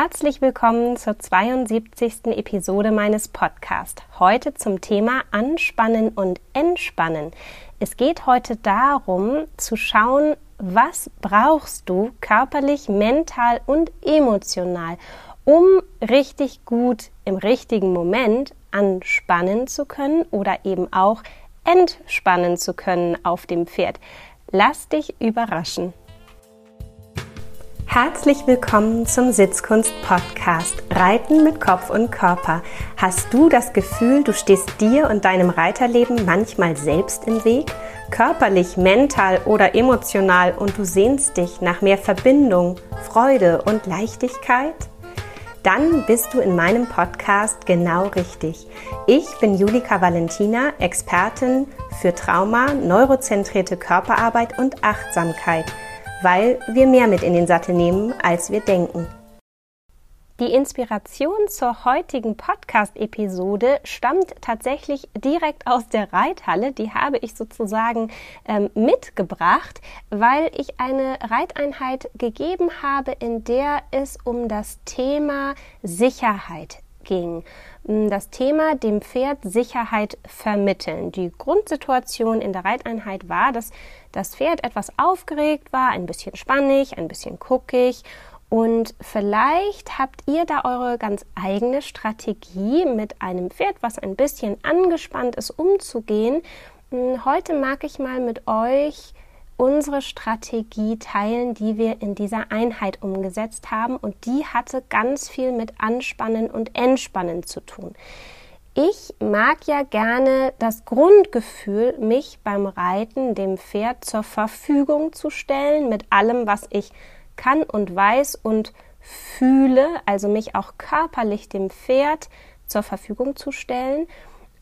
Herzlich willkommen zur 72. Episode meines Podcasts. Heute zum Thema Anspannen und Entspannen. Es geht heute darum, zu schauen, was brauchst du körperlich, mental und emotional, um richtig gut im richtigen Moment anspannen zu können oder eben auch entspannen zu können auf dem Pferd. Lass dich überraschen. Herzlich willkommen zum Sitzkunst-Podcast Reiten mit Kopf und Körper. Hast du das Gefühl, du stehst dir und deinem Reiterleben manchmal selbst im Weg? Körperlich, mental oder emotional und du sehnst dich nach mehr Verbindung, Freude und Leichtigkeit? Dann bist du in meinem Podcast genau richtig. Ich bin Julika Valentina, Expertin für Trauma, neurozentrierte Körperarbeit und Achtsamkeit – weil wir mehr mit in den Sattel nehmen, als wir denken. Die Inspiration zur heutigen Podcast-Episode stammt tatsächlich direkt aus der Reithalle. Die habe ich sozusagen ähm, mitgebracht, weil ich eine Reiteinheit gegeben habe, in der es um das Thema Sicherheit ging. Das Thema dem Pferd Sicherheit vermitteln. Die Grundsituation in der Reiteinheit war, dass das Pferd etwas aufgeregt war, ein bisschen spannig, ein bisschen guckig und vielleicht habt ihr da eure ganz eigene Strategie mit einem Pferd, was ein bisschen angespannt ist, umzugehen. Hm, heute mag ich mal mit euch unsere Strategie teilen, die wir in dieser Einheit umgesetzt haben und die hatte ganz viel mit Anspannen und Entspannen zu tun. Ich mag ja gerne das Grundgefühl, mich beim Reiten dem Pferd zur Verfügung zu stellen mit allem, was ich kann und weiß und fühle, also mich auch körperlich dem Pferd zur Verfügung zu stellen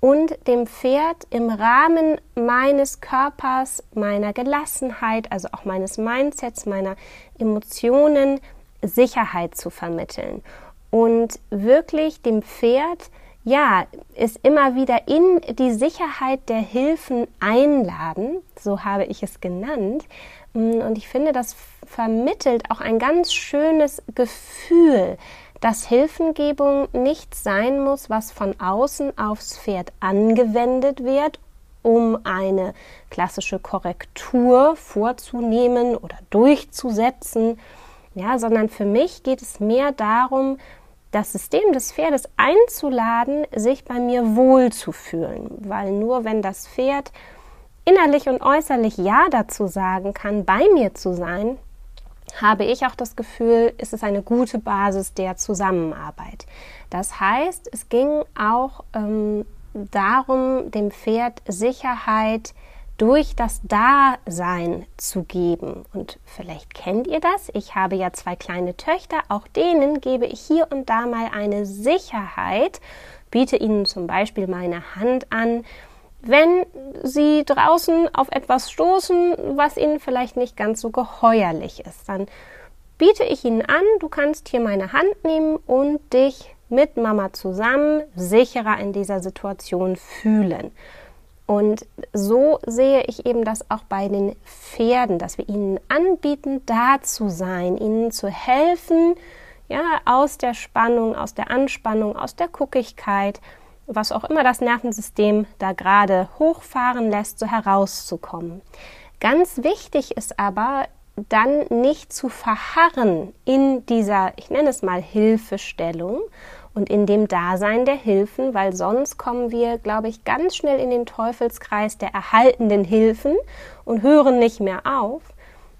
und dem Pferd im Rahmen meines Körpers, meiner Gelassenheit, also auch meines Mindsets, meiner Emotionen Sicherheit zu vermitteln und wirklich dem Pferd ja, ist immer wieder in die Sicherheit der Hilfen einladen, so habe ich es genannt. Und ich finde, das vermittelt auch ein ganz schönes Gefühl, dass Hilfengebung nicht sein muss, was von außen aufs Pferd angewendet wird, um eine klassische Korrektur vorzunehmen oder durchzusetzen, ja, sondern für mich geht es mehr darum, das System des Pferdes einzuladen, sich bei mir wohl zu fühlen, weil nur wenn das Pferd innerlich und äußerlich Ja dazu sagen kann, bei mir zu sein, habe ich auch das Gefühl, ist es eine gute Basis der Zusammenarbeit. Das heißt, es ging auch ähm, darum, dem Pferd Sicherheit durch das Dasein zu geben. Und vielleicht kennt ihr das. Ich habe ja zwei kleine Töchter. Auch denen gebe ich hier und da mal eine Sicherheit, biete ihnen zum Beispiel meine Hand an, wenn sie draußen auf etwas stoßen, was ihnen vielleicht nicht ganz so geheuerlich ist. Dann biete ich ihnen an, du kannst hier meine Hand nehmen und dich mit Mama zusammen sicherer in dieser Situation fühlen. Und so sehe ich eben das auch bei den Pferden, dass wir ihnen anbieten, da zu sein, ihnen zu helfen, ja, aus der Spannung, aus der Anspannung, aus der Guckigkeit, was auch immer das Nervensystem da gerade hochfahren lässt, so herauszukommen. Ganz wichtig ist aber, dann nicht zu verharren in dieser, ich nenne es mal Hilfestellung und in dem Dasein der Hilfen, weil sonst kommen wir, glaube ich, ganz schnell in den Teufelskreis der erhaltenden Hilfen und hören nicht mehr auf.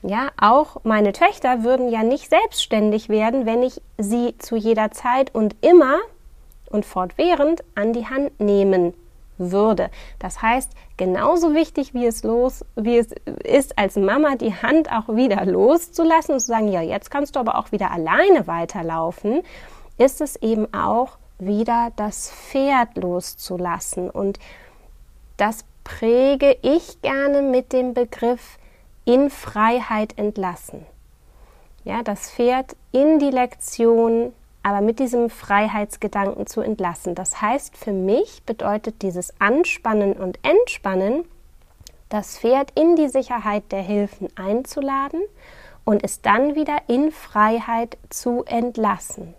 Ja, auch meine Töchter würden ja nicht selbstständig werden, wenn ich sie zu jeder Zeit und immer und fortwährend an die Hand nehmen würde. Das heißt, genauso wichtig wie es los, wie es ist, als Mama die Hand auch wieder loszulassen und zu sagen, ja, jetzt kannst du aber auch wieder alleine weiterlaufen ist es eben auch wieder das Pferd loszulassen. Und das präge ich gerne mit dem Begriff in Freiheit entlassen. Ja, das Pferd in die Lektion, aber mit diesem Freiheitsgedanken zu entlassen. Das heißt, für mich bedeutet dieses Anspannen und Entspannen, das Pferd in die Sicherheit der Hilfen einzuladen und es dann wieder in Freiheit zu entlassen.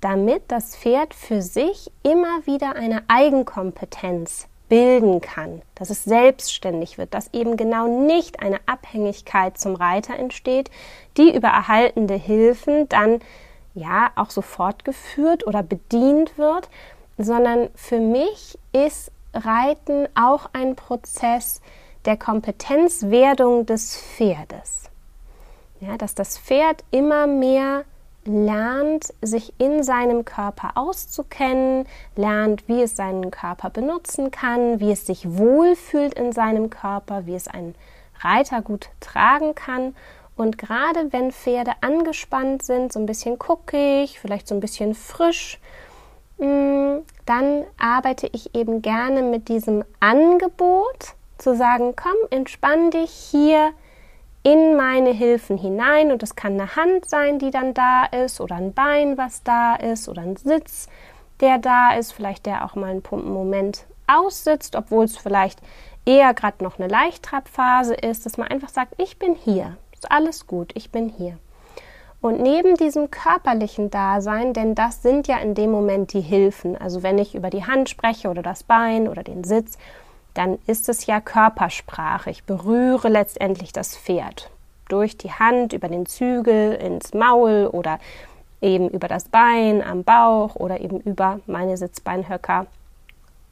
damit das Pferd für sich immer wieder eine Eigenkompetenz bilden kann, dass es selbstständig wird, dass eben genau nicht eine Abhängigkeit zum Reiter entsteht, die über erhaltende Hilfen dann ja auch so fortgeführt oder bedient wird, sondern für mich ist Reiten auch ein Prozess der Kompetenzwerdung des Pferdes. Ja, dass das Pferd immer mehr lernt, sich in seinem Körper auszukennen, lernt, wie es seinen Körper benutzen kann, wie es sich wohlfühlt in seinem Körper, wie es einen Reiter gut tragen kann. Und gerade wenn Pferde angespannt sind, so ein bisschen guckig, vielleicht so ein bisschen frisch, mm, dann arbeite ich eben gerne mit diesem Angebot zu sagen, komm, entspann dich hier in meine Hilfen hinein. Und es kann eine Hand sein, die dann da ist oder ein Bein, was da ist oder ein Sitz, der da ist, vielleicht der auch mal einen Moment aussitzt, obwohl es vielleicht eher gerade noch eine Leichttrabphase ist, dass man einfach sagt, ich bin hier, ist alles gut, ich bin hier. Und neben diesem körperlichen Dasein, denn das sind ja in dem Moment die Hilfen, also wenn ich über die Hand spreche oder das Bein oder den Sitz, dann ist es ja Körpersprache. Ich berühre letztendlich das Pferd durch die Hand, über den Zügel ins Maul oder eben über das Bein am Bauch oder eben über meine Sitzbeinhöcker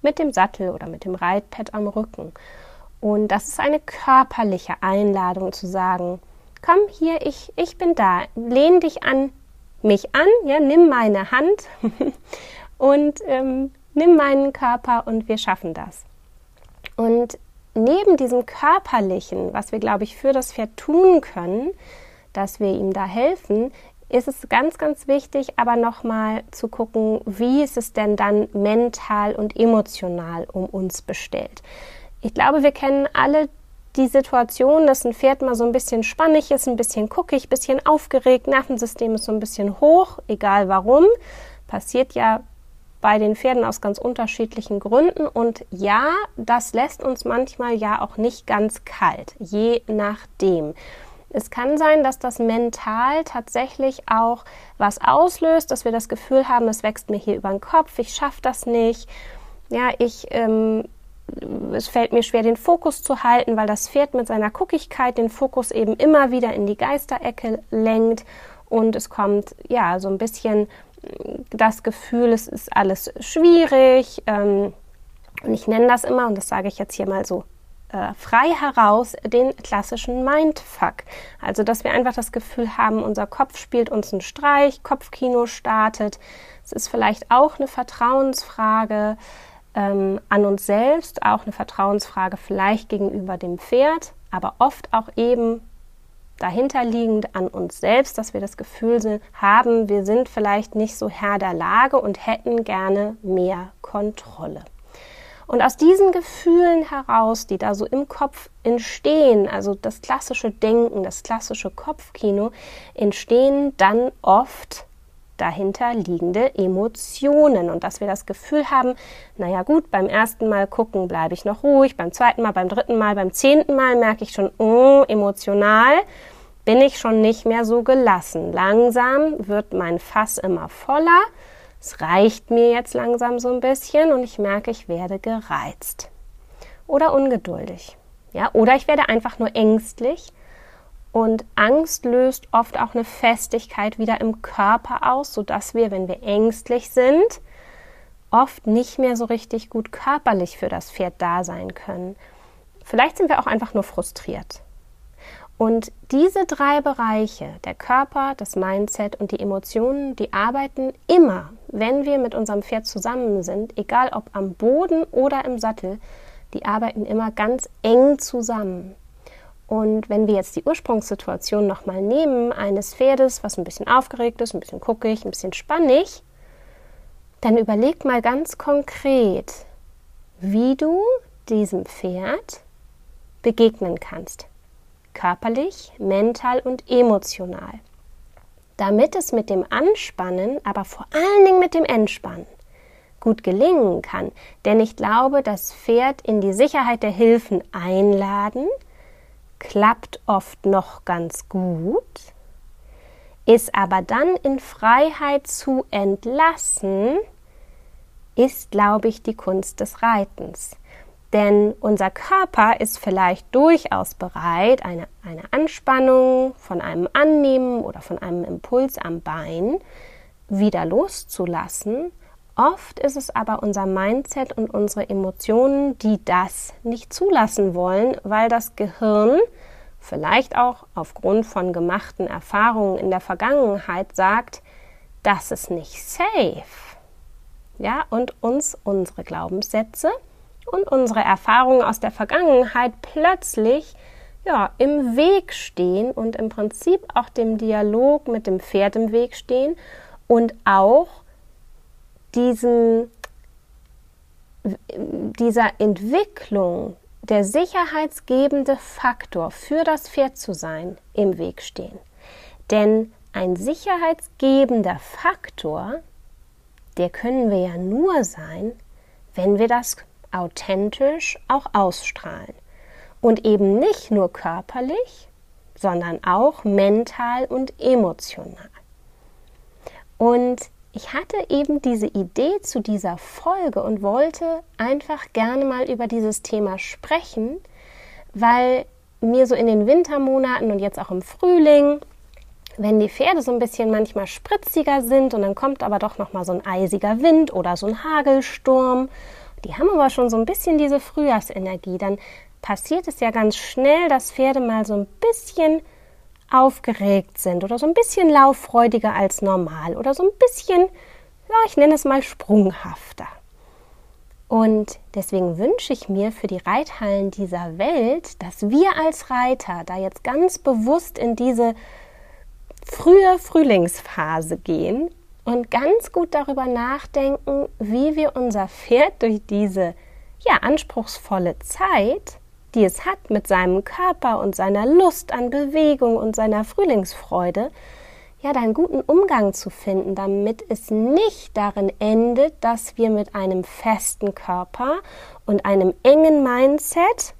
mit dem Sattel oder mit dem Reitpad am Rücken. Und das ist eine körperliche Einladung zu sagen, komm hier, ich, ich bin da, lehn dich an mich an, ja, nimm meine Hand und ähm, nimm meinen Körper und wir schaffen das. Und neben diesem körperlichen, was wir, glaube ich, für das Pferd tun können, dass wir ihm da helfen, ist es ganz, ganz wichtig, aber nochmal zu gucken, wie ist es denn dann mental und emotional um uns bestellt. Ich glaube, wir kennen alle die Situation, dass ein Pferd mal so ein bisschen spannig ist, ein bisschen guckig, ein bisschen aufgeregt, Nervensystem ist so ein bisschen hoch, egal warum. Passiert ja bei den Pferden aus ganz unterschiedlichen Gründen. Und ja, das lässt uns manchmal ja auch nicht ganz kalt, je nachdem. Es kann sein, dass das mental tatsächlich auch was auslöst, dass wir das Gefühl haben, es wächst mir hier über den Kopf, ich schaffe das nicht. Ja, ich, ähm, es fällt mir schwer, den Fokus zu halten, weil das Pferd mit seiner Guckigkeit den Fokus eben immer wieder in die Geisterecke lenkt und es kommt ja so ein bisschen das Gefühl, es ist alles schwierig. Ähm, und ich nenne das immer, und das sage ich jetzt hier mal so äh, frei heraus, den klassischen Mindfuck. Also, dass wir einfach das Gefühl haben, unser Kopf spielt uns einen Streich, Kopfkino startet. Es ist vielleicht auch eine Vertrauensfrage ähm, an uns selbst, auch eine Vertrauensfrage vielleicht gegenüber dem Pferd, aber oft auch eben dahinterliegend an uns selbst, dass wir das Gefühl haben, wir sind vielleicht nicht so Herr der Lage und hätten gerne mehr Kontrolle. Und aus diesen Gefühlen heraus, die da so im Kopf entstehen, also das klassische Denken, das klassische Kopfkino, entstehen dann oft dahinter liegende Emotionen und dass wir das Gefühl haben, naja gut, beim ersten Mal gucken bleibe ich noch ruhig, beim zweiten Mal, beim dritten Mal, beim zehnten Mal merke ich schon, oh, emotional bin ich schon nicht mehr so gelassen. Langsam wird mein Fass immer voller, es reicht mir jetzt langsam so ein bisschen und ich merke, ich werde gereizt oder ungeduldig. Ja, oder ich werde einfach nur ängstlich und Angst löst oft auch eine Festigkeit wieder im Körper aus, sodass wir, wenn wir ängstlich sind, oft nicht mehr so richtig gut körperlich für das Pferd da sein können. Vielleicht sind wir auch einfach nur frustriert. Und diese drei Bereiche, der Körper, das Mindset und die Emotionen, die arbeiten immer, wenn wir mit unserem Pferd zusammen sind, egal ob am Boden oder im Sattel, die arbeiten immer ganz eng zusammen. Und wenn wir jetzt die Ursprungssituation nochmal nehmen, eines Pferdes, was ein bisschen aufgeregt ist, ein bisschen guckig, ein bisschen spannig, dann überleg mal ganz konkret, wie du diesem Pferd begegnen kannst. Körperlich, mental und emotional. Damit es mit dem Anspannen, aber vor allen Dingen mit dem Entspannen gut gelingen kann. Denn ich glaube, das Pferd in die Sicherheit der Hilfen einladen, klappt oft noch ganz gut. ist aber dann in Freiheit zu entlassen, ist, glaube ich, die Kunst des Reitens. Denn unser Körper ist vielleicht durchaus bereit, eine, eine Anspannung von einem Annehmen oder von einem Impuls am Bein wieder loszulassen. Oft ist es aber unser Mindset und unsere Emotionen, die das nicht zulassen wollen, weil das Gehirn vielleicht auch aufgrund von gemachten Erfahrungen in der Vergangenheit sagt, das ist nicht safe. Ja, und uns unsere Glaubenssätze und unsere Erfahrungen aus der Vergangenheit plötzlich ja, im Weg stehen und im Prinzip auch dem Dialog mit dem Pferd im Weg stehen und auch diesen, dieser Entwicklung der sicherheitsgebende Faktor für das Pferd zu sein im Weg stehen. Denn ein sicherheitsgebender Faktor, der können wir ja nur sein, wenn wir das authentisch auch ausstrahlen. Und eben nicht nur körperlich, sondern auch mental und emotional. Und ich hatte eben diese Idee zu dieser Folge und wollte einfach gerne mal über dieses Thema sprechen, weil mir so in den Wintermonaten und jetzt auch im Frühling, wenn die Pferde so ein bisschen manchmal spritziger sind und dann kommt aber doch noch mal so ein eisiger Wind oder so ein Hagelsturm die haben aber schon so ein bisschen diese Frühjahrsenergie. Dann passiert es ja ganz schnell, dass Pferde mal so ein bisschen aufgeregt sind oder so ein bisschen lauffreudiger als normal oder so ein bisschen, ja, ich nenne es mal sprunghafter. Und deswegen wünsche ich mir für die Reithallen dieser Welt, dass wir als Reiter da jetzt ganz bewusst in diese frühe Frühlingsphase gehen und ganz gut darüber nachdenken, wie wir unser Pferd durch diese ja anspruchsvolle Zeit, die es hat mit seinem Körper und seiner Lust an Bewegung und seiner Frühlingsfreude, ja, einen guten Umgang zu finden, damit es nicht darin endet, dass wir mit einem festen Körper und einem engen Mindset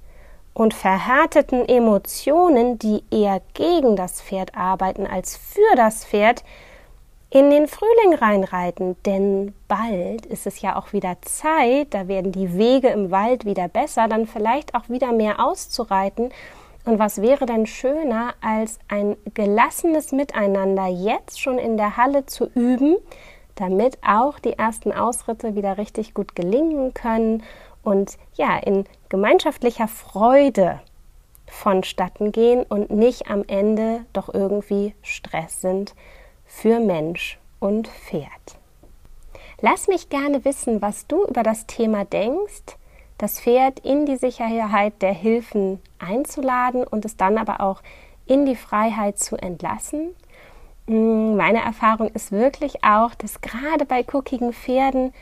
und verhärteten Emotionen, die eher gegen das Pferd arbeiten als für das Pferd, in den Frühling reinreiten, denn bald ist es ja auch wieder Zeit, da werden die Wege im Wald wieder besser, dann vielleicht auch wieder mehr auszureiten. Und was wäre denn schöner, als ein gelassenes Miteinander jetzt schon in der Halle zu üben, damit auch die ersten Ausritte wieder richtig gut gelingen können und ja, in gemeinschaftlicher Freude vonstatten gehen und nicht am Ende doch irgendwie Stress sind für Mensch und Pferd. Lass mich gerne wissen, was du über das Thema denkst, das Pferd in die Sicherheit der Hilfen einzuladen und es dann aber auch in die Freiheit zu entlassen. Hm, meine Erfahrung ist wirklich auch, dass gerade bei guckigen Pferden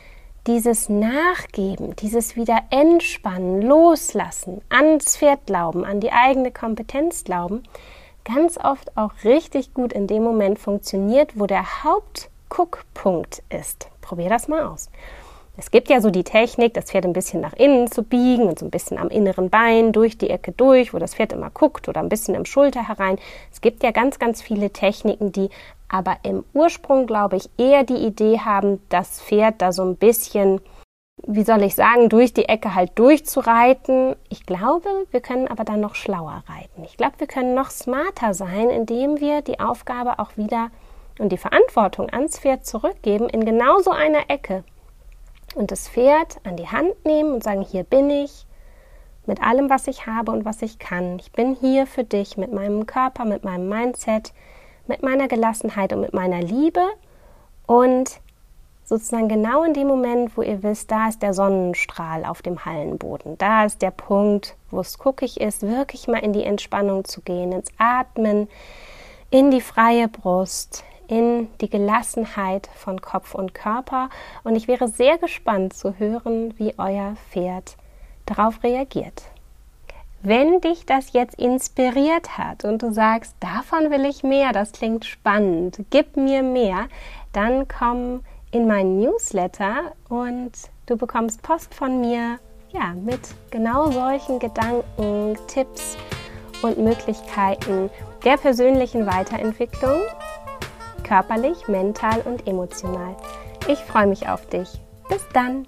dieses Nachgeben, dieses wieder entspannen, loslassen, ans Pferd glauben, an die eigene Kompetenz glauben, ganz oft auch richtig gut in dem Moment funktioniert, wo der Hauptguckpunkt ist. Probier das mal aus. Es gibt ja so die Technik, das Pferd ein bisschen nach innen zu biegen und so ein bisschen am inneren Bein durch die Ecke durch, wo das Pferd immer guckt oder ein bisschen im Schulter herein. Es gibt ja ganz, ganz viele Techniken, die aber im Ursprung, glaube ich, eher die Idee haben, das Pferd da so ein bisschen wie soll ich sagen, durch die Ecke halt durchzureiten. Ich glaube, wir können aber dann noch schlauer reiten. Ich glaube, wir können noch smarter sein, indem wir die Aufgabe auch wieder und die Verantwortung ans Pferd zurückgeben in genau so einer Ecke. Und das Pferd an die Hand nehmen und sagen, hier bin ich mit allem, was ich habe und was ich kann. Ich bin hier für dich mit meinem Körper, mit meinem Mindset, mit meiner Gelassenheit und mit meiner Liebe. Und sozusagen genau in dem Moment, wo ihr wisst, da ist der Sonnenstrahl auf dem Hallenboden, da ist der Punkt, wo es guckig ist, wirklich mal in die Entspannung zu gehen, ins Atmen, in die freie Brust, in die Gelassenheit von Kopf und Körper. Und ich wäre sehr gespannt zu hören, wie euer Pferd darauf reagiert. Wenn dich das jetzt inspiriert hat und du sagst, davon will ich mehr, das klingt spannend, gib mir mehr, dann komm in meinen Newsletter und du bekommst Post von mir ja, mit genau solchen Gedanken, Tipps und Möglichkeiten der persönlichen Weiterentwicklung. körperlich, mental und emotional. Ich freue mich auf dich. Bis dann!